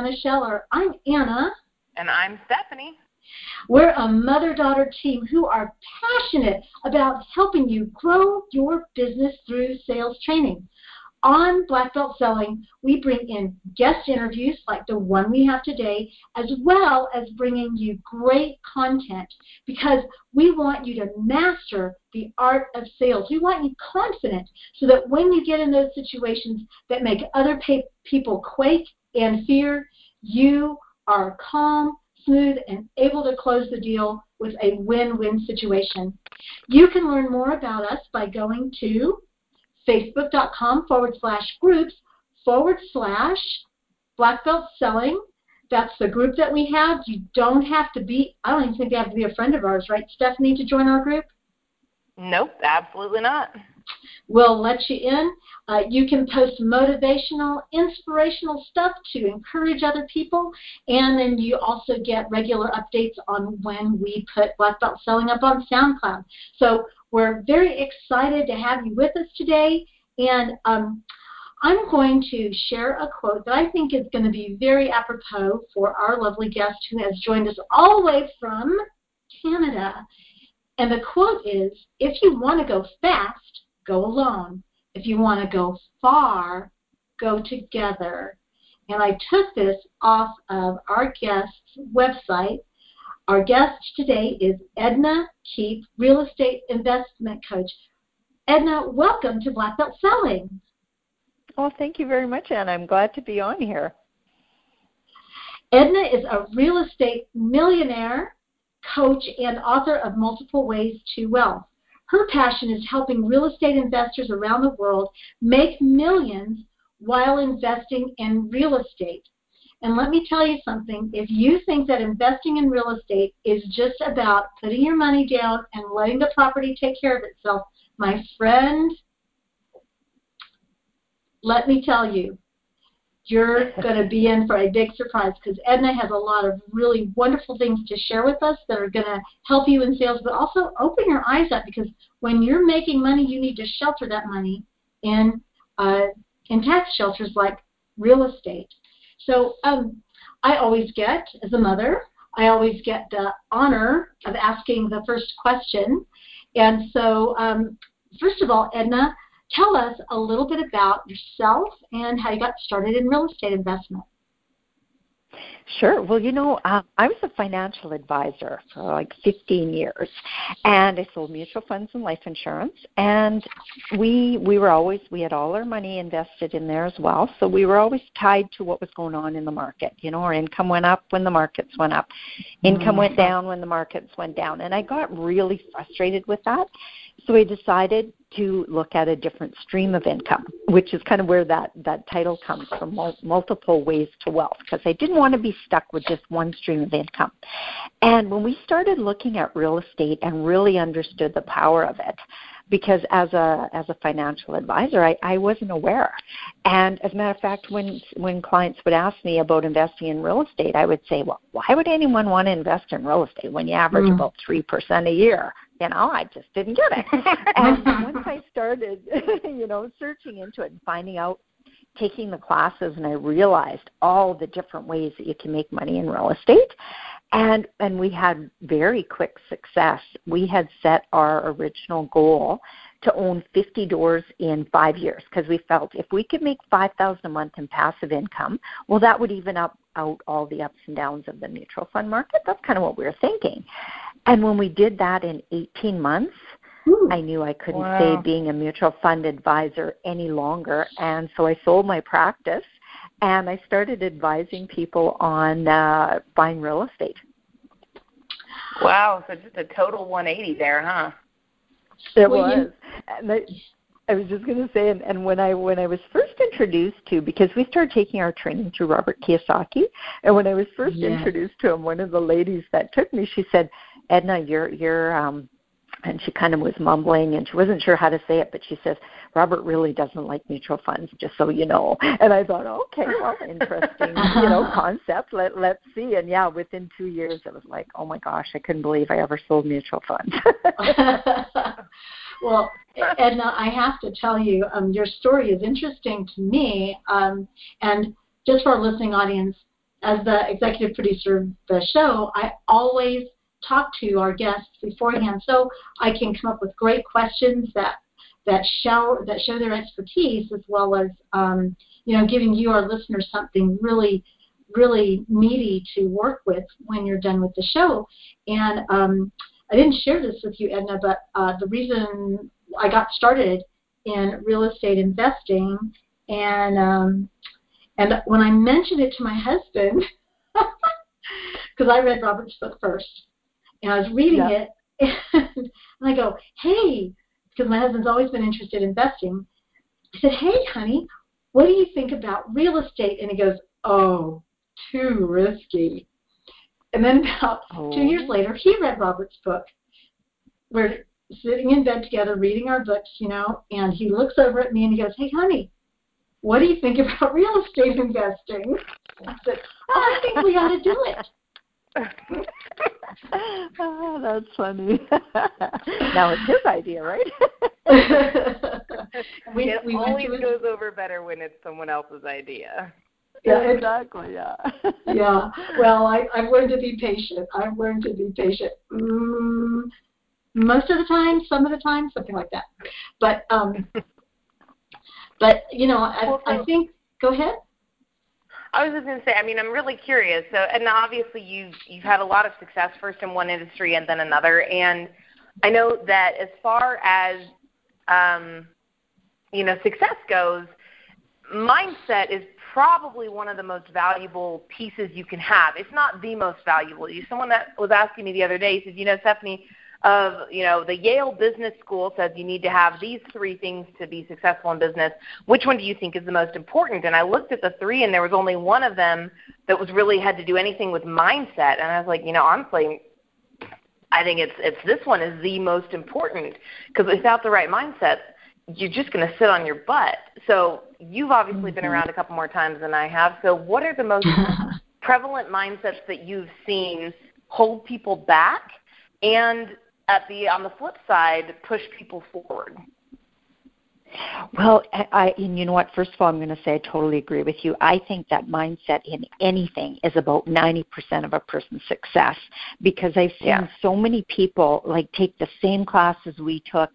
Anna Scheller. I'm Anna. And I'm Stephanie. We're a mother daughter team who are passionate about helping you grow your business through sales training. On Black Belt Selling, we bring in guest interviews like the one we have today, as well as bringing you great content because we want you to master the art of sales. We want you confident so that when you get in those situations that make other people quake and fear, you are calm, smooth, and able to close the deal with a win-win situation. You can learn more about us by going to facebook.com forward slash groups forward slash black belt selling. That's the group that we have. You don't have to be, I don't even think you have to be a friend of ours, right, Stephanie, to join our group? Nope, absolutely not. We'll let you in. Uh, you can post motivational, inspirational stuff to encourage other people, and then you also get regular updates on when we put Black Belt Selling up on SoundCloud. So we're very excited to have you with us today, and um, I'm going to share a quote that I think is going to be very apropos for our lovely guest who has joined us all the way from Canada. And the quote is If you want to go fast, go alone. If you want to go far, go together. And I took this off of our guest's website, our guest today is Edna Keep, real estate investment coach. Edna, welcome to Black Belt Selling. Well, thank you very much, Anna. I'm glad to be on here. Edna is a real estate millionaire, coach, and author of Multiple Ways to Wealth. Her passion is helping real estate investors around the world make millions while investing in real estate. And let me tell you something if you think that investing in real estate is just about putting your money down and letting the property take care of itself, my friend, let me tell you, you're going to be in for a big surprise because Edna has a lot of really wonderful things to share with us that are going to help you in sales, but also open your eyes up because when you're making money, you need to shelter that money in uh, in tax shelters like real estate. So um, I always get, as a mother, I always get the honor of asking the first question. And so, um, first of all, Edna, tell us a little bit about yourself and how you got started in real estate investment. Sure. Well, you know, uh, I was a financial advisor for like 15 years, and I sold mutual funds and life insurance. And we we were always we had all our money invested in there as well, so we were always tied to what was going on in the market. You know, our income went up when the markets went up, income went mm-hmm. down when the markets went down, and I got really frustrated with that. So I decided to look at a different stream of income, which is kind of where that, that title comes from mul- multiple ways to wealth, because I didn't want to be stuck with just one stream of income. And when we started looking at real estate and really understood the power of it, because as a as a financial advisor I, I wasn't aware. And as a matter of fact when when clients would ask me about investing in real estate, I would say, Well, why would anyone want to invest in real estate when you average mm. about three percent a year? You know, I just didn't get it. and once I started, you know, searching into it and finding out, taking the classes, and I realized all the different ways that you can make money in real estate. And and we had very quick success. We had set our original goal to own 50 doors in five years because we felt if we could make 5000 a month in passive income, well, that would even up out all the ups and downs of the mutual fund market. That's kind of what we were thinking. And when we did that in 18 months, Ooh. I knew I couldn't wow. stay being a mutual fund advisor any longer. And so I sold my practice and I started advising people on uh, buying real estate. Wow, so just a total 180 there, huh? It well, was. And I, I was just going to say, and, and when I when I was first introduced to, because we started taking our training through Robert Kiyosaki, and when I was first yes. introduced to him, one of the ladies that took me, she said, Edna, you're you're um and she kind of was mumbling and she wasn't sure how to say it, but she says, Robert really doesn't like mutual funds, just so you know. And I thought, okay, well, interesting, you know, concept. Let let's see. And yeah, within two years, it was like, oh my gosh, I couldn't believe I ever sold mutual funds. well, Edna, I have to tell you, um, your story is interesting to me. Um, and just for our listening audience, as the executive producer of the show, I always talk to our guests beforehand so I can come up with great questions that that show that show their expertise as well as um, you know giving you our listeners something really really meaty to work with when you're done with the show. And um, I didn't share this with you, Edna, but uh, the reason I got started in real estate investing and um, and when I mentioned it to my husband, because I read Robert's book first, and I was reading yeah. it, and I go, "Hey," because my husband's always been interested in investing. I said, "Hey, honey, what do you think about real estate?" And he goes, "Oh, too risky." And then about oh. two years oh. later, he read Robert's book. We're sitting in bed together reading our books, you know, and he looks over at me and he goes, "Hey, honey, what do you think about real estate investing?" I said, "Oh, I think we ought to do it." Oh, that's funny. now it's his idea, right? we, it we always goes over better when it's someone else's idea. Yeah, exactly. Yeah. yeah. Well, I, I've learned to be patient. I've learned to be patient. Mm, most of the time, some of the time, something like that. But um, but you know, I, I think. Go ahead. I was just going to say, I mean, I'm really curious. So, and obviously, you've you've had a lot of success first in one industry and then another, and I know that as far as um, you know success goes, mindset is probably one of the most valuable pieces you can have. It's not the most valuable. Someone that was asking me the other day says, you know, Stephanie, of you know the Yale Business School says you need to have these three things to be successful in business. Which one do you think is the most important? And I looked at the three, and there was only one of them that was really had to do anything with mindset. And I was like, you know, honestly, I think it's it's this one is the most important because without the right mindset, you're just going to sit on your butt. So you've obviously mm-hmm. been around a couple more times than I have. So what are the most prevalent mindsets that you've seen hold people back and at the on the flip side push people forward? Well, I, and you know what? First of all, I'm going to say I totally agree with you. I think that mindset in anything is about 90% of a person's success because I've seen yeah. so many people like take the same classes we took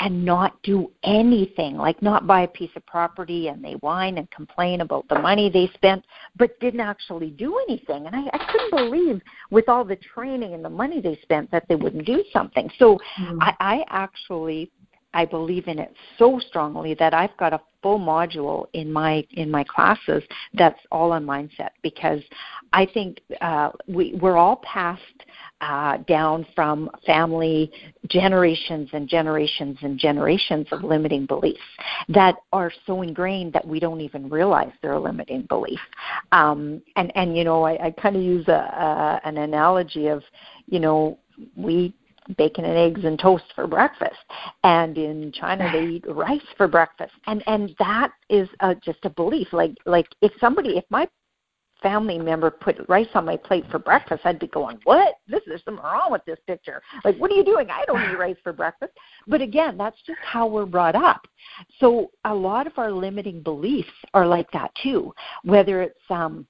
and not do anything, like not buy a piece of property and they whine and complain about the money they spent, but didn't actually do anything. And I, I couldn't believe with all the training and the money they spent that they wouldn't do something. So mm-hmm. I, I actually I believe in it so strongly that I've got a full module in my in my classes that's all on mindset because I think uh, we we're all passed uh, down from family generations and generations and generations of limiting beliefs that are so ingrained that we don't even realize they're a limiting belief. Um, and and you know I, I kind of use a, a an analogy of you know we bacon and eggs and toast for breakfast. And in china they eat rice for breakfast. And and that is a, just a belief. Like like if somebody if my family member put rice on my plate for breakfast i'd be going what? This is something wrong with this picture. Like what are you doing? I don't eat rice for breakfast. But again that's just how we're brought up. So a lot of our limiting beliefs are like that too whether it's um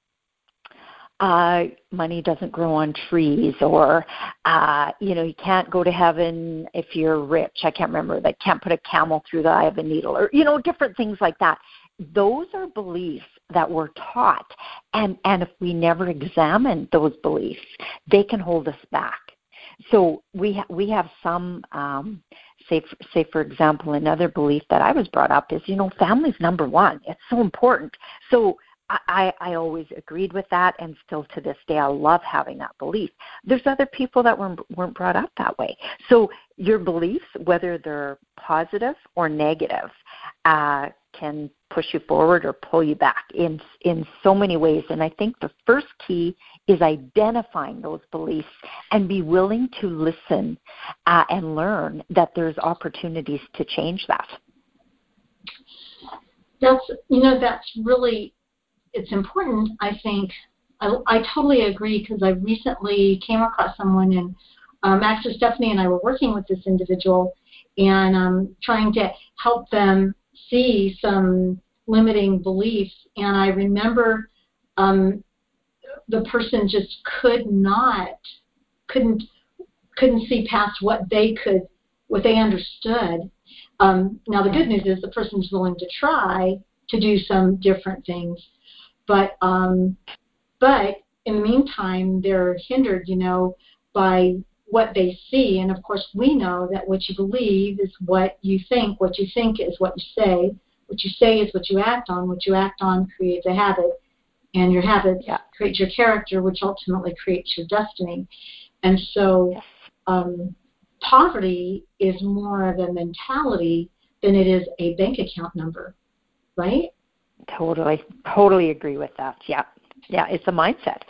uh, money doesn't grow on trees, or uh, you know, you can't go to heaven if you're rich. I can't remember that. Can't put a camel through the eye of a needle, or you know, different things like that. Those are beliefs that we're taught, and and if we never examine those beliefs, they can hold us back. So we ha- we have some. Um, say say for example another belief that I was brought up is you know family's number one it's so important so I, I always agreed with that, and still to this day, I love having that belief. There's other people that weren't weren't brought up that way. So your beliefs, whether they're positive or negative, uh, can push you forward or pull you back in in so many ways. And I think the first key is identifying those beliefs and be willing to listen uh, and learn that there's opportunities to change that. That's you know that's really it's important, I think. I, I totally agree because I recently came across someone, and um, actually Stephanie and I were working with this individual, and um, trying to help them see some limiting beliefs. And I remember um, the person just could not, couldn't, couldn't see past what they could, what they understood. Um, now the good news is the person person's willing to try to do some different things, but um, but in the meantime they're hindered, you know, by what they see. And of course, we know that what you believe is what you think. What you think is what you say. What you say is what you act on. What you act on creates a habit. And your habit yeah. creates your character, which ultimately creates your destiny. And so, yes. um, poverty is more of a mentality than it is a bank account number, right? Totally, totally agree with that. Yeah, yeah, it's a mindset,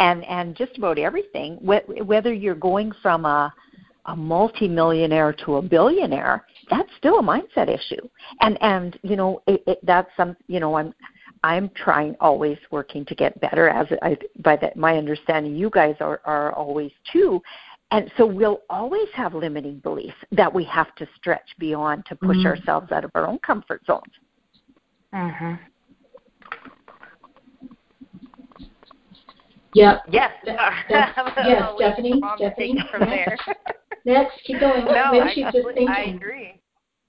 and and just about everything. Whether you're going from a a multimillionaire to a billionaire, that's still a mindset issue. And and you know it, it, that's some you know I'm I'm trying always working to get better as I by that my understanding you guys are are always too. And so we'll always have limiting beliefs that we have to stretch beyond to push mm-hmm. ourselves out of our own comfort zones. Mhm. Yep. Yes. yes, Stephanie. Stephanie. From there. Next, keep going. No, Maybe I, she's just thinking. I agree.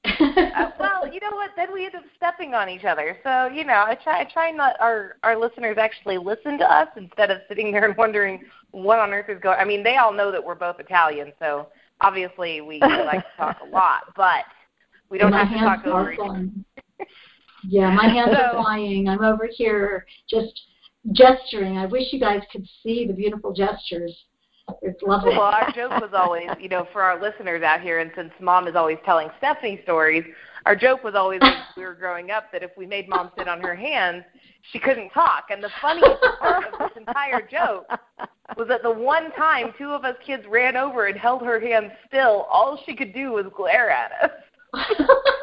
uh, well, you know what? Then we end up stepping on each other. So you know, I try. I try not our our listeners actually listen to us instead of sitting there and wondering what on earth is going. I mean, they all know that we're both Italian, so obviously we like to talk a lot, but we don't have to talk over each other. yeah, my hands so, are flying. I'm over here just gesturing. I wish you guys could see the beautiful gestures. It's lovely. Well, our joke was always, you know, for our listeners out here, and since mom is always telling Stephanie stories, our joke was always when we were growing up that if we made mom sit on her hands, she couldn't talk. And the funniest part of this entire joke was that the one time two of us kids ran over and held her hands still, all she could do was glare at us.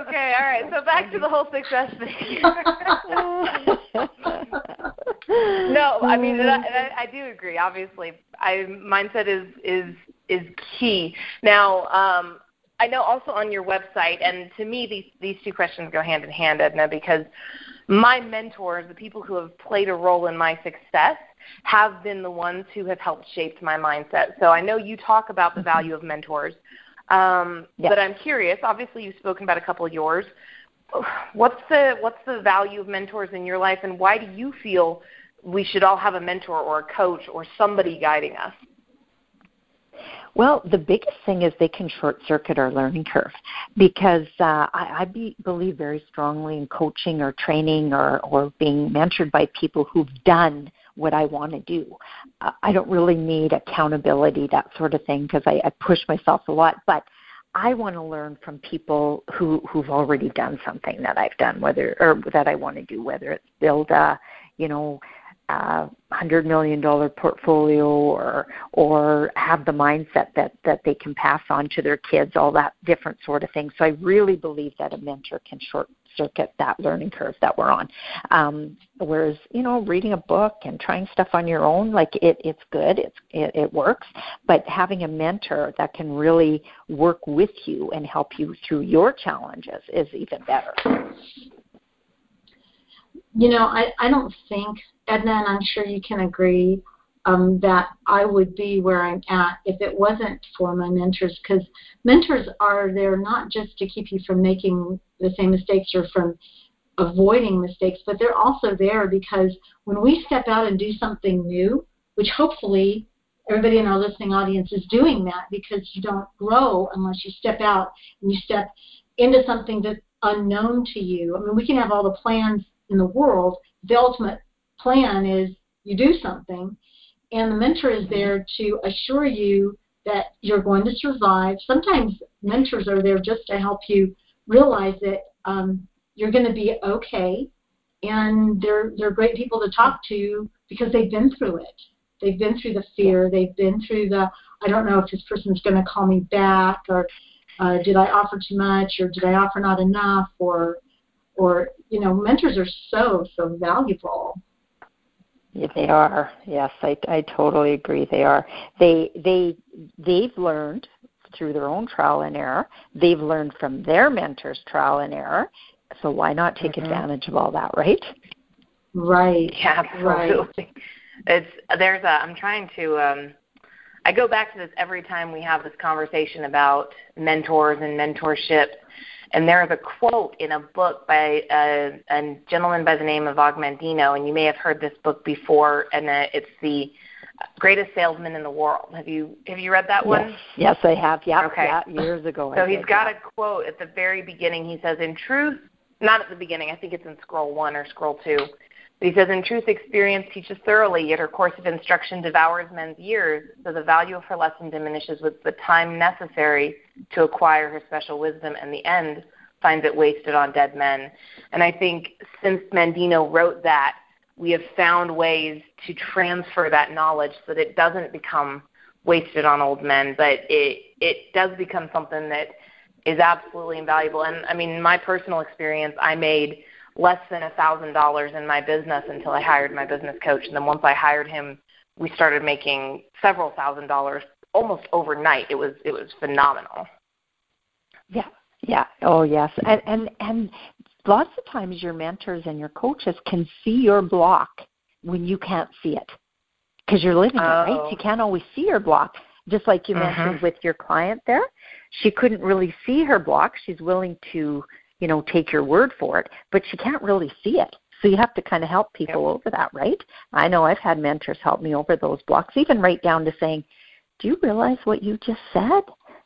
okay, all right. So back to the whole success thing. no, I mean, I, I, I do agree. Obviously, I mindset is is is key. Now, um, I know also on your website, and to me, these these two questions go hand in hand, Edna, because my mentors, the people who have played a role in my success, have been the ones who have helped shape my mindset. So I know you talk about the value of mentors, um, but I'm curious. Obviously, you've spoken about a couple of yours. What's the what's the value of mentors in your life, and why do you feel we should all have a mentor or a coach or somebody guiding us? Well, the biggest thing is they can short circuit our learning curve because uh, I, I be, believe very strongly in coaching or training or, or being mentored by people who've done what I want to do. Uh, I don't really need accountability, that sort of thing, because I, I push myself a lot. But I want to learn from people who who've already done something that I've done, whether or that I want to do, whether it's build a, you know, a hundred million dollar portfolio or or have the mindset that that they can pass on to their kids all that different sort of thing so i really believe that a mentor can short circuit that learning curve that we're on. Um whereas you know reading a book and trying stuff on your own like it it's good it's it, it works but having a mentor that can really work with you and help you through your challenges is even better. You know, I, I don't think, Edna, and I'm sure you can agree, um, that I would be where I'm at if it wasn't for my mentors, because mentors are there not just to keep you from making the same mistakes or from avoiding mistakes, but they're also there because when we step out and do something new, which hopefully everybody in our listening audience is doing that because you don't grow unless you step out and you step into something that's unknown to you. I mean, we can have all the plans in the world, the ultimate plan is you do something, and the mentor is there to assure you that you're going to survive. Sometimes mentors are there just to help you realize that um, you're going to be okay, and they're they're great people to talk to because they've been through it. They've been through the fear. They've been through the I don't know if this person's going to call me back or uh, did I offer too much or did I offer not enough or or you know mentors are so so valuable they are. Yes, I I totally agree. They are. They they they've learned through their own trial and error. They've learned from their mentors' trial and error. So why not take mm-hmm. advantage of all that, right? Right. Yeah, absolutely. Right. It's there's a. I'm trying to. um I go back to this every time we have this conversation about mentors and mentorship. And there is a quote in a book by a, a gentleman by the name of Og Mandino, and you may have heard this book before, and uh, it's the greatest salesman in the world. Have you have you read that one? Yes, yes I have. Yeah, okay. yeah, years ago. So I he's got yeah. a quote at the very beginning. He says, "In truth, not at the beginning. I think it's in scroll one or scroll two. He says, In truth, experience teaches thoroughly, yet her course of instruction devours men's years, so the value of her lesson diminishes with the time necessary to acquire her special wisdom, and the end finds it wasted on dead men. And I think since Mandino wrote that, we have found ways to transfer that knowledge so that it doesn't become wasted on old men, but it it does become something that is absolutely invaluable. And I mean, my personal experience, I made less than a thousand dollars in my business until I hired my business coach. And then once I hired him, we started making several thousand dollars almost overnight. It was it was phenomenal. Yeah, yeah. Oh yes. And and and lots of times your mentors and your coaches can see your block when you can't see it because you're living oh. it, right? You can't always see your block. Just like you mm-hmm. mentioned with your client there, she couldn't really see her block. She's willing to you know, take your word for it, but she can't really see it. So you have to kind of help people yep. over that, right? I know I've had mentors help me over those blocks, even right down to saying, "Do you realize what you just said?"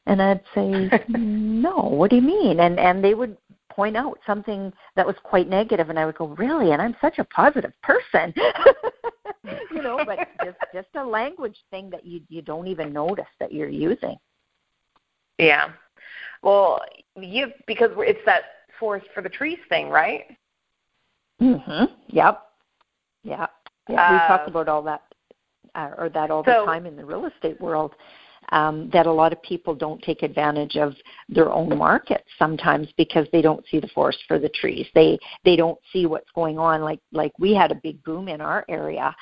And I'd say, "No, what do you mean?" And and they would point out something that was quite negative, and I would go, "Really?" And I'm such a positive person, you know, but just just a language thing that you you don't even notice that you're using. Yeah. Well, you because it's that forest for the trees thing, right? Mhm. Yep. Yeah. Yeah. Uh, we talk about all that, uh, or that all so, the time in the real estate world. Um, that a lot of people don't take advantage of their own market sometimes because they don't see the forest for the trees. They they don't see what's going on. Like like we had a big boom in our area,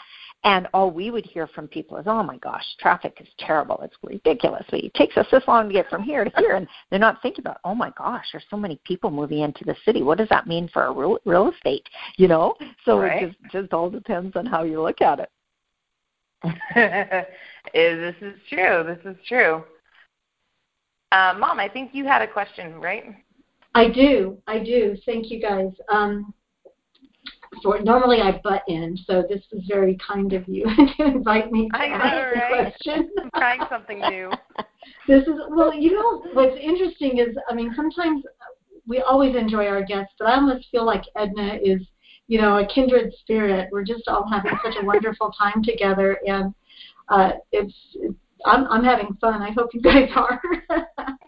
and all we would hear from people is, "Oh my gosh, traffic is terrible. It's ridiculous. It takes us this long to get from here to here." And they're not thinking about, "Oh my gosh, there's so many people moving into the city. What does that mean for a real, real estate?" You know. So right. it just just all depends on how you look at it. this is true. This is true. Uh, Mom, I think you had a question, right? I do. I do. Thank you, guys. Um, so normally I butt in, so this was very kind of you to invite me to I ask know, right? the question. I'm trying something new. this is well, you know what's interesting is I mean sometimes we always enjoy our guests, but I almost feel like Edna is you know a kindred spirit. We're just all having such a wonderful time together, and uh, it's, it's I'm I'm having fun. I hope you guys are.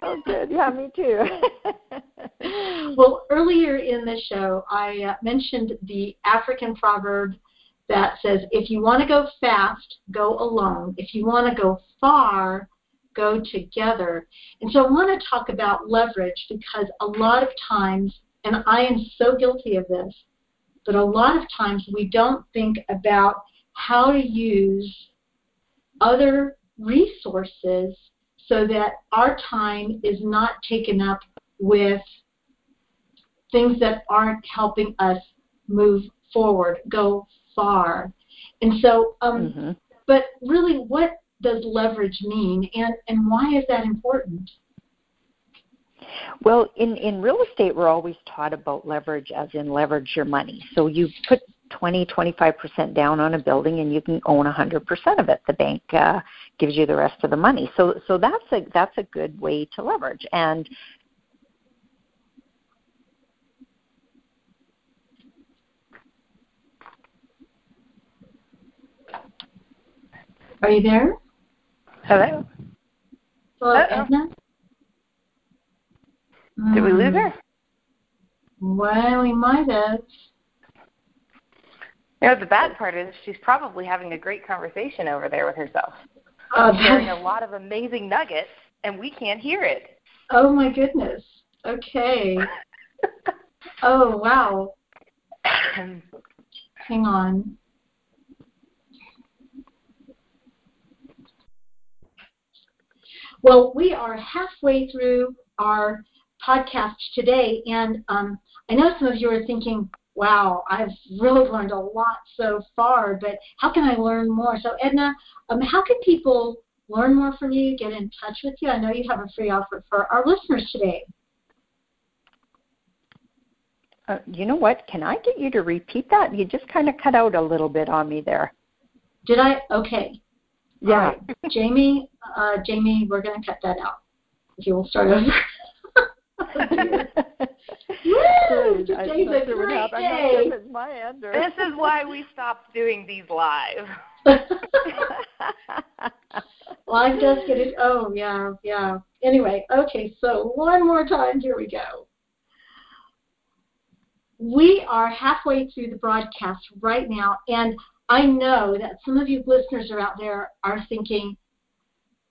oh, good. Yeah, me too. well, earlier in the show, I uh, mentioned the African proverb that says, "If you want to go fast, go alone. If you want to go far, go together." And so I want to talk about leverage because a lot of times, and I am so guilty of this, but a lot of times we don't think about how to use other resources so that our time is not taken up with things that aren't helping us move forward, go far. And so, um, mm-hmm. but really, what does leverage mean, and, and why is that important? Well, in, in real estate, we're always taught about leverage as in leverage your money. So you put 20, 25% down on a building and you can own 100% of it. The bank uh, gives you the rest of the money. So so that's a that's a good way to leverage and Are you there? Hello. Hello, Edna? Did we lose her? Well, we might have. You know, the bad part is she's probably having a great conversation over there with herself. Uh, sharing a lot of amazing nuggets, and we can't hear it. Oh my goodness. Okay. oh wow. Hang on. Well, we are halfway through our podcast today, and um, I know some of you are thinking, wow, I've really learned a lot so far, but how can I learn more? So, Edna, um, how can people learn more from you, get in touch with you? I know you have a free offer for our listeners today. Uh, you know what? Can I get you to repeat that? You just kind of cut out a little bit on me there. Did I? Okay. Yeah. Right. Jamie, uh, Jamie, we're going to cut that out. If you will start over. Woo! Today's a great day. This is why we stopped doing these live. live does get it. Oh yeah, yeah. Anyway, okay. So one more time. Here we go. We are halfway through the broadcast right now, and I know that some of you listeners are out there are thinking,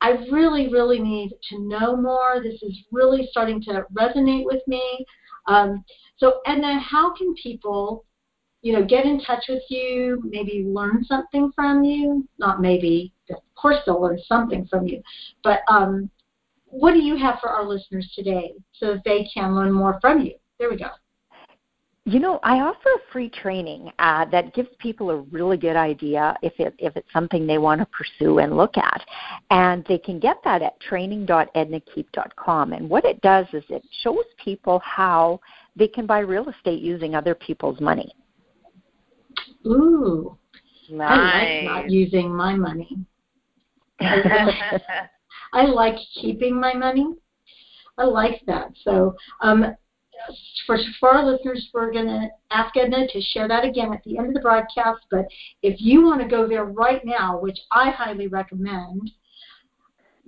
I really, really need to know more. This is really starting to resonate with me. Um, so, Edna, how can people, you know, get in touch with you, maybe learn something from you? Not maybe, of course they'll learn something from you. But um, what do you have for our listeners today so that they can learn more from you? There we go. You know, I offer a free training uh, that gives people a really good idea if it if it's something they want to pursue and look at, and they can get that at training.ednakeep.com. And what it does is it shows people how they can buy real estate using other people's money. Ooh, nice. I like not using my money. I like keeping my money. I like that. So um, for, for our listeners, we're going to ask Edna to share that again at the end of the broadcast. But if you want to go there right now, which I highly recommend,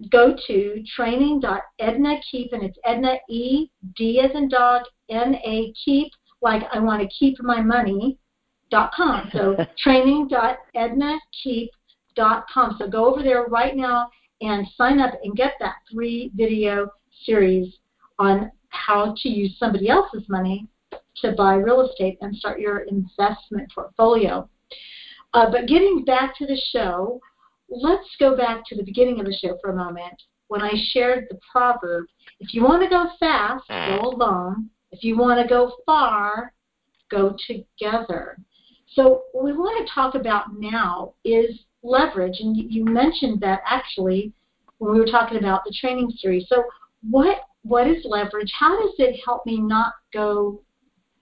go to training.ednakeep, and it's Edna E D as in dog N A keep, like I want to keep my money. Dot com. So training.ednakeep.com. So go over there right now and sign up and get that free video series on how to use somebody else's money to buy real estate and start your investment portfolio. Uh, but getting back to the show, let's go back to the beginning of the show for a moment when I shared the proverb if you want to go fast, go alone. If you want to go far, go together. So, what we want to talk about now is leverage, and you mentioned that actually when we were talking about the training series. So, what what is leverage? How does it help me not go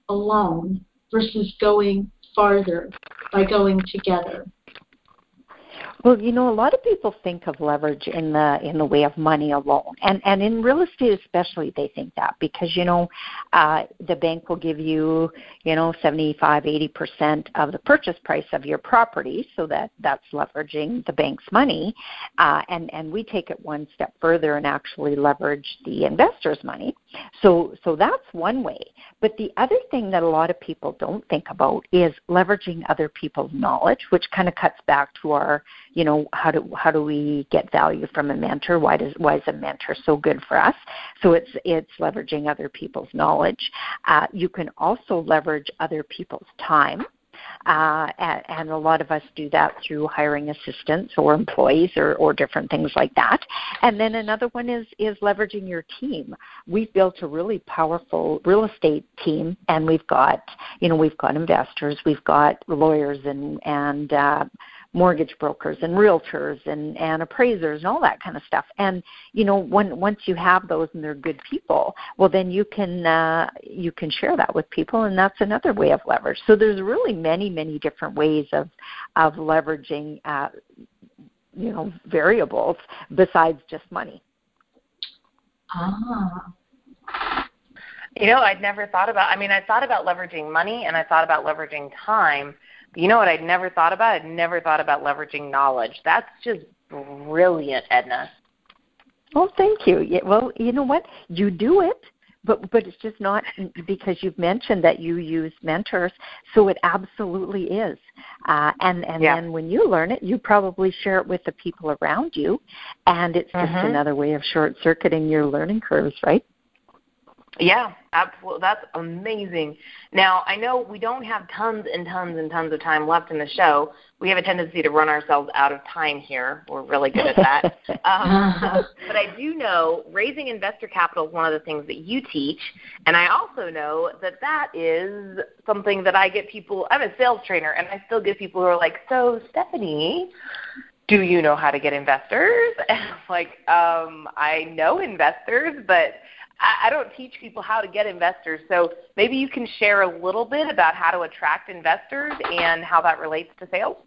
alone versus going farther by going together? Well, you know, a lot of people think of leverage in the in the way of money alone, and and in real estate especially, they think that because you know, uh, the bank will give you you know seventy five, eighty percent of the purchase price of your property, so that that's leveraging the bank's money, uh, and and we take it one step further and actually leverage the investor's money. So so that's one way. But the other thing that a lot of people don't think about is leveraging other people's knowledge, which kind of cuts back to our you know how do how do we get value from a mentor why does why is a mentor so good for us so it's it's leveraging other people's knowledge uh, you can also leverage other people's time uh, and, and, a lot of us do that through hiring assistants or employees or, or different things like that. And then another one is is leveraging your team. We've built a really powerful real estate team, and we've got you know we've got investors, we've got lawyers and and uh, mortgage brokers and realtors and, and appraisers and all that kind of stuff. And you know, when once you have those and they're good people, well then you can uh, you can share that with people, and that's another way of leverage. So there's really many many different ways of of leveraging. Uh, you know variables besides just money ah you know i'd never thought about i mean i thought about leveraging money and i thought about leveraging time you know what I'd never thought about? I'd never thought about leveraging knowledge. That's just brilliant, Edna. Well, thank you. Yeah, well, you know what? You do it, but but it's just not because you've mentioned that you use mentors. So it absolutely is. Uh, and and yeah. then when you learn it, you probably share it with the people around you, and it's just mm-hmm. another way of short circuiting your learning curves, right? Yeah, absolutely. That's amazing. Now, I know we don't have tons and tons and tons of time left in the show. We have a tendency to run ourselves out of time here. We're really good at that. um, but I do know raising investor capital is one of the things that you teach, and I also know that that is something that I get people. I'm a sales trainer, and I still get people who are like, "So, Stephanie, do you know how to get investors?" And like, um, I know investors, but I, don't teach people how to get investors. So maybe you can share a little bit about how to attract investors and how that relates to sales.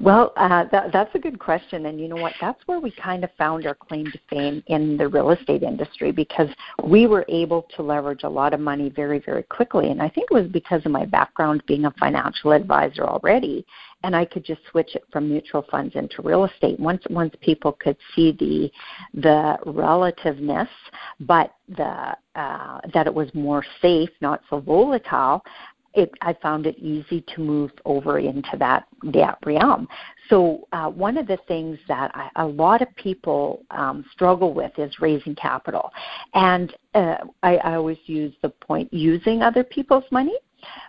Well, uh, that, that's a good question, and you know what? That's where we kind of found our claim to fame in the real estate industry because we were able to leverage a lot of money very, very quickly. And I think it was because of my background being a financial advisor already, and I could just switch it from mutual funds into real estate. Once once people could see the the relativeness, but the uh, that it was more safe, not so volatile, it, I found it easy to move over into that that realm. So uh, one of the things that I, a lot of people um, struggle with is raising capital, and uh, I, I always use the point using other people's money.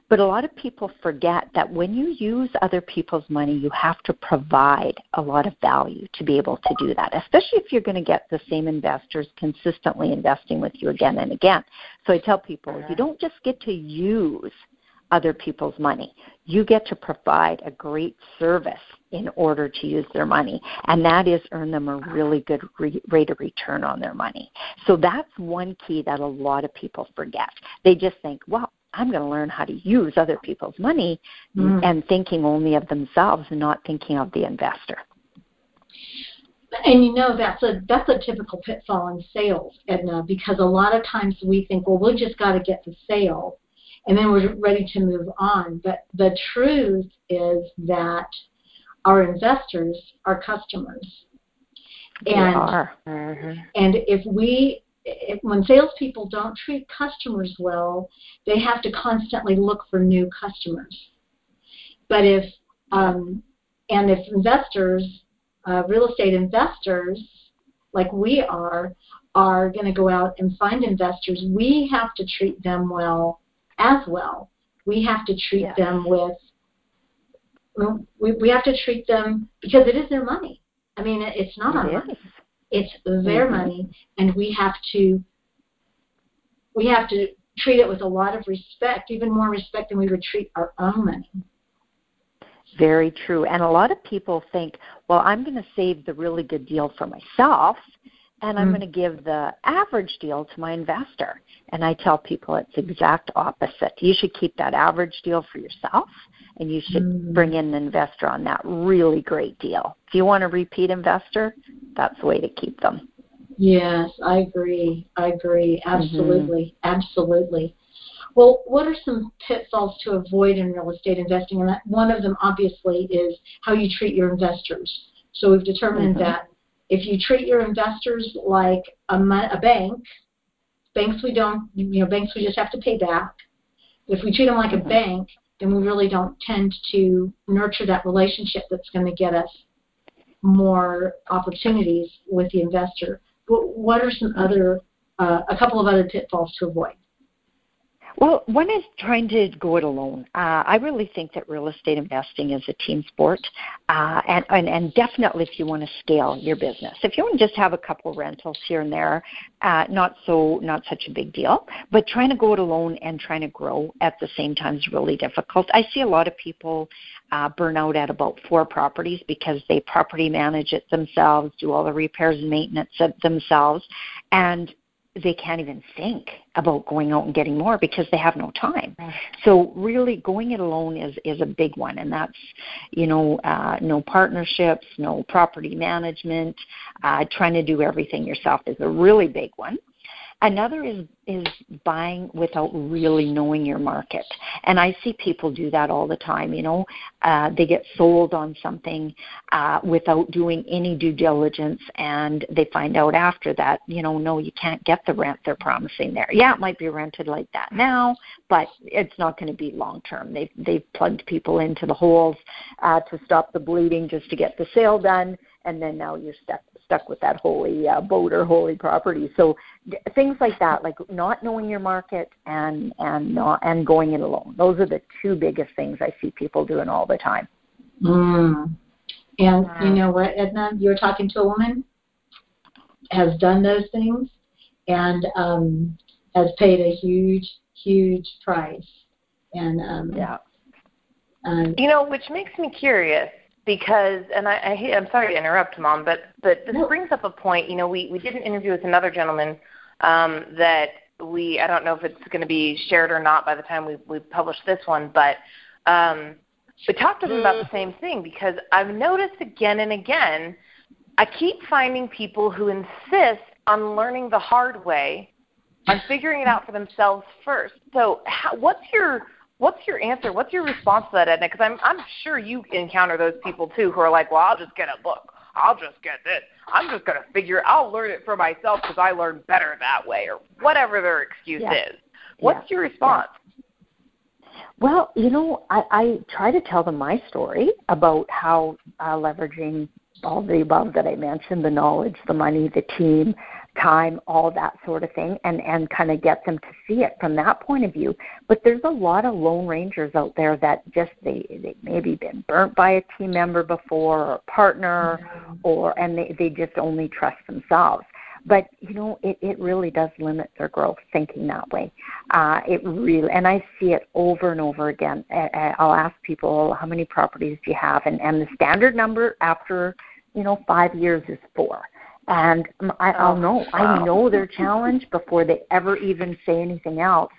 But a lot of people forget that when you use other people's money, you have to provide a lot of value to be able to do that, especially if you're going to get the same investors consistently investing with you again and again. So I tell people, you don't just get to use other people's money. You get to provide a great service in order to use their money, and that is earn them a really good re- rate of return on their money. So that's one key that a lot of people forget. They just think, well, I'm going to learn how to use other people's money mm. and thinking only of themselves and not thinking of the investor. And you know that's a that's a typical pitfall in sales, Edna, because a lot of times we think, well, we just got to get the sale, and then we're ready to move on. But the truth is that our investors are customers. They and, are. Mm-hmm. And if we if, when salespeople don't treat customers well, they have to constantly look for new customers. But if um, and if investors, uh, real estate investors, like we are, are going to go out and find investors, we have to treat them well as well. We have to treat yes. them with, we, we have to treat them because it is their money. I mean, it's not it our is. money. It's their mm-hmm. money, and we have to we have to treat it with a lot of respect, even more respect than we would treat our own money. Very true. And a lot of people think, well, I'm going to save the really good deal for myself and I'm mm. going to give the average deal to my investor. And I tell people it's exact opposite. You should keep that average deal for yourself, and you should mm. bring in an investor on that really great deal. If you want a repeat investor, that's the way to keep them. Yes, I agree. I agree. Absolutely. Mm-hmm. Absolutely. Well, what are some pitfalls to avoid in real estate investing? And that, one of them, obviously, is how you treat your investors. So we've determined mm-hmm. that if you treat your investors like a, a bank, banks we don't, you know, banks we just have to pay back. If we treat them like a bank, then we really don't tend to nurture that relationship that's going to get us more opportunities with the investor. What are some other, uh, a couple of other pitfalls to avoid? Well, one is trying to go it alone. Uh, I really think that real estate investing is a team sport, uh, and, and and definitely if you want to scale your business, if you want to just have a couple rentals here and there, uh, not so not such a big deal. But trying to go it alone and trying to grow at the same time is really difficult. I see a lot of people uh, burn out at about four properties because they property manage it themselves, do all the repairs and maintenance themselves, and they can't even think about going out and getting more because they have no time. So really going it alone is is a big one and that's you know uh no partnerships, no property management, uh trying to do everything yourself is a really big one. Another is is buying without really knowing your market, and I see people do that all the time. You know, uh, they get sold on something uh, without doing any due diligence, and they find out after that, you know, no, you can't get the rent they're promising there. Yeah, it might be rented like that now, but it's not going to be long term. They've they've plugged people into the holes uh, to stop the bleeding just to get the sale done and then now you're stuck stuck with that holey uh, boat or holey property. So d- things like that, like not knowing your market and and not and going it alone. Those are the two biggest things I see people doing all the time. Mm. And you know what, Edna, you were talking to a woman has done those things and um, has paid a huge, huge price. And um, Yeah. um, You know, which makes me curious because, and I, I I'm sorry to interrupt, Mom, but but this No. brings up a point. You know, we we did an interview with another gentleman um, that we I don't know if it's going to be shared or not by the time we we publish this one, but um, we talked to them about the same thing because I've noticed again and again, I keep finding people who insist on learning the hard way, on figuring it out for themselves first. So, how, what's your what's your answer? What's your response to that, Edna? Because I'm I'm sure you encounter those people too who are like, well, I'll just get a book. I'll just get this. I'm just gonna figure. I'll learn it for myself because I learn better that way, or whatever their excuse Yeah. is. What's your response? Well, you know, I, I try to tell them my story about how uh, leveraging all the above that I mentioned the knowledge, the money, the team, time, all that sort of thing, and, and kind of get them to see it from that point of view. But there's a lot of lone rangers out there that just they they maybe been burnt by a team member before or a partner, or and they they just only trust themselves. But you know, it it really does limit their growth thinking that way. Uh, it really, and I see it over and over again. I'll ask people, how many properties do you have? And, and the standard number after, you know, five years is four. And I, I'll Oh, know, I know their challenge before they ever even say anything else.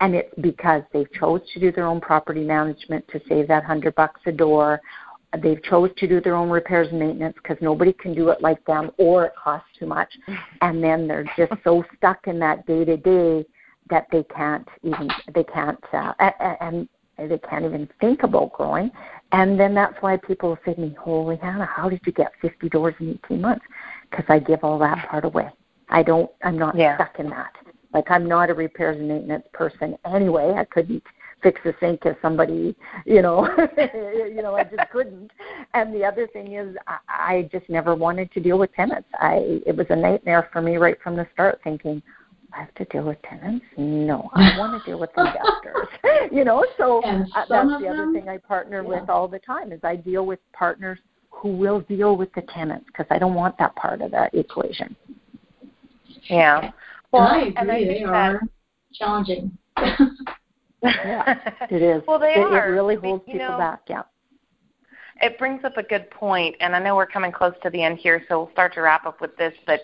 And it's because they've chose to do their own property management to save that hundred bucks a door. They've chose to do their own repairs and maintenance because nobody can do it like them or it costs too much. And then they're just so stuck in that day to day that they can't even they can't uh, and they can't even think about growing. And then that's why people say to me, "Holy Hannah, how did you get 50 doors in 18 months?" Because I give all that part away. I don't. I'm not Yeah. stuck in that. Like I'm not a repairs and maintenance person anyway. I couldn't fix a sink if somebody, you know, you know, I just couldn't. And the other thing is, I, I just never wanted to deal with tenants. I it was a nightmare for me right from the start, thinking. I have to deal with tenants? No, I want to deal with investors. you know, so uh, that's the other them- thing I partner yeah. with all the time is I deal with partners who will deal with the tenants because I don't want that part of the equation. Yeah. Well, and I agree, they think are challenging. Yeah, It is. Well, they it, are. It really holds people know, back. Yeah. it brings up a good point, and I know we're coming close to the end here, so we'll start to wrap up with this. But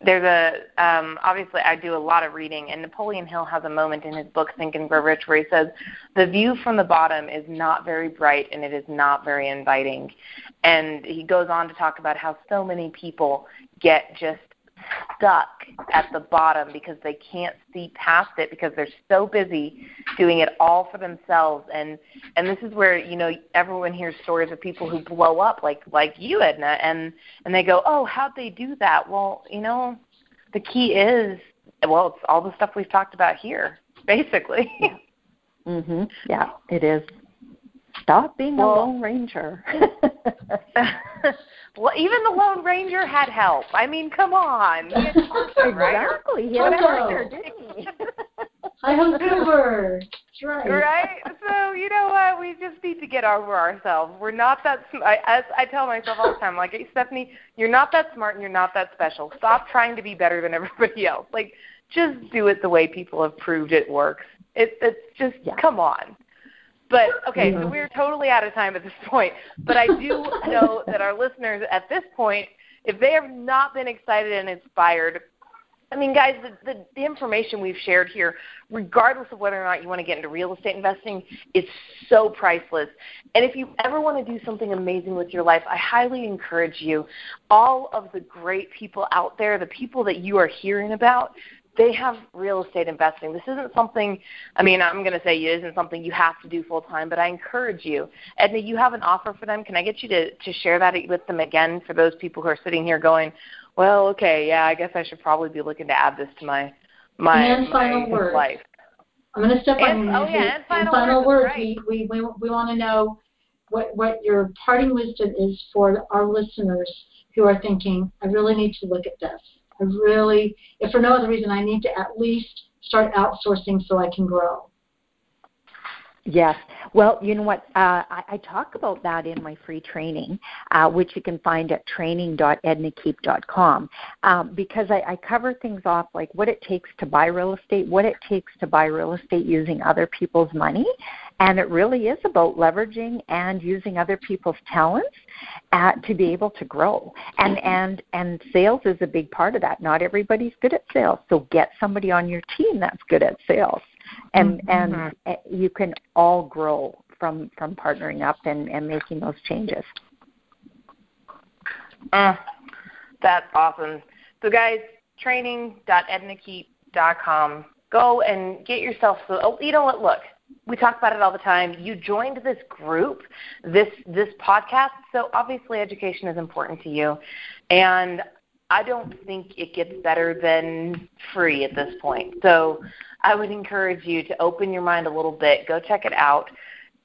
there's a um, obviously I do a lot of reading, and Napoleon Hill has a moment in his book Think and Grow Rich where he says the view from the bottom is not very bright and it is not very inviting, and he goes on to talk about how so many people get just stuck at the bottom because they can't see past it because they're so busy doing it all for themselves and and this is where you know everyone hears stories of people who blow up like like you Edna and and they go oh how'd they do that well you know the key is well it's all the stuff we've talked about here basically Mhm. Yeah, it is. Stop being Well- a lone ranger. well even the lone ranger had help i mean come on He had Tonto, right? exactly. He had a partner, didn't? Hi, home. That's right. right? So you know what? We just need to get over ourselves. We're not that. Sm- I, as I tell myself all the time, like hey, Stephanie, you're not that smart and you're not that special. Stop trying to be better than everybody else. Like, just do it the way people have proved it works. It, it's just Yeah. come on. But okay, so Mhm. we're totally out of time at this point. But I do know that our listeners at this point, if they have not been excited and inspired, I mean, guys, the, the, the information we've shared here, regardless of whether or not you want to get into real estate investing, is so priceless. And if you ever want to do something amazing with your life, I highly encourage you. All of the great people out there, the people that you are hearing about, they have real estate investing. This isn't something, I mean, I'm going to say it isn't something you have to do full time, but I encourage you. Edna, you have an offer for them. Can I get you to, to share that with them again for those people who are sitting here going, well, okay, yeah, I guess I should probably be looking to add this to my my, And final my word. life. I'm going to step on And- you. oh, yeah, and final final words, words. right. We, we, we, we want to know what, what your parting wisdom is for our listeners who are thinking, I really need to look at this. I really, if for no other reason, I need to at least start outsourcing so I can grow. Yes. Well, you know what? Uh, I, I talk about that in my free training, uh, which you can find at training.ednakeep.com, um, because I, I cover things off like what it takes to buy real estate, what it takes to buy real estate using other people's money, and it really is about leveraging and using other people's talents uh, to be able to grow. And and and sales is a big part of that. Not everybody's good at sales, so get somebody on your team that's good at sales and mm-hmm. and eh, you can all grow from from partnering up and and making those changes. Uh, that's awesome. So guys, training.ednakeep.com. Go and get yourself. So, oh, you know what? Look, we talk about it all the time. You joined this group, this this podcast. So obviously, education is important to you, and I don't think it gets better than free at this point. So I would encourage you to open your mind a little bit, go check it out.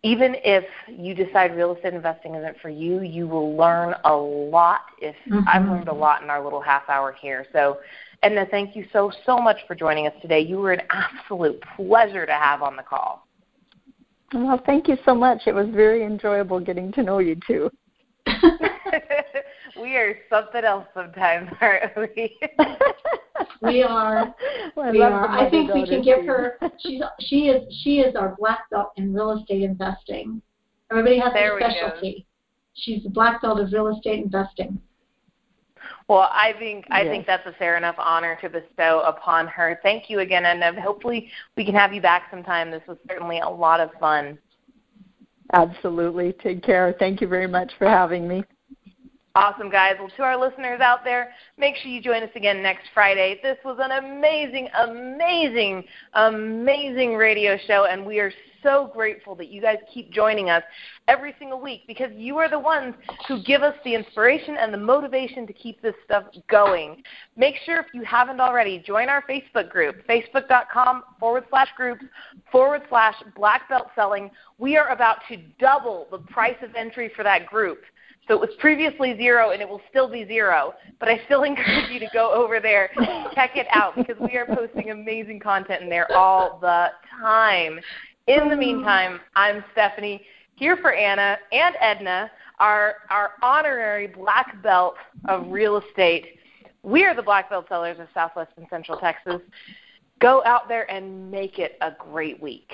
Even if you decide real estate investing isn't for you, you will learn a lot. If mm-hmm. I've learned a lot in our little half hour here. So Edna, thank you so so much for joining us today. You were an absolute pleasure to have on the call. Well, thank you so much. It was very enjoyable getting to know you too. we are something else sometimes, aren't we? we are. Well, we are. I think we can give her. She's she is she is our black belt in real estate investing. Everybody has there a specialty. She's the black belt of real estate investing. Well, I think I yes. think that's a fair enough honor to bestow upon her. Thank you again, and uh, hopefully we can have you back sometime. This was certainly a lot of fun. Absolutely. Take care. Thank you very much for having me. Awesome, guys. Well, to our listeners out there, make sure you join us again next Friday. This was an amazing, amazing, amazing radio show, and we are so grateful that you guys keep joining us every single week because you are the ones who give us the inspiration and the motivation to keep this stuff going. Make sure, if you haven't already, join our Facebook group, facebook.com forward slash groups forward slash black belt selling. We are about to double the price of entry for that group. So it was previously zero and it will still be zero. But I still encourage you to go over there, check it out because we are posting amazing content in there all the time. In the meantime, I'm Stephanie here for Anna and Edna, our our honorary black belt of real estate. We are the black belt sellers of Southwest and Central Texas. Go out there and make it a great week.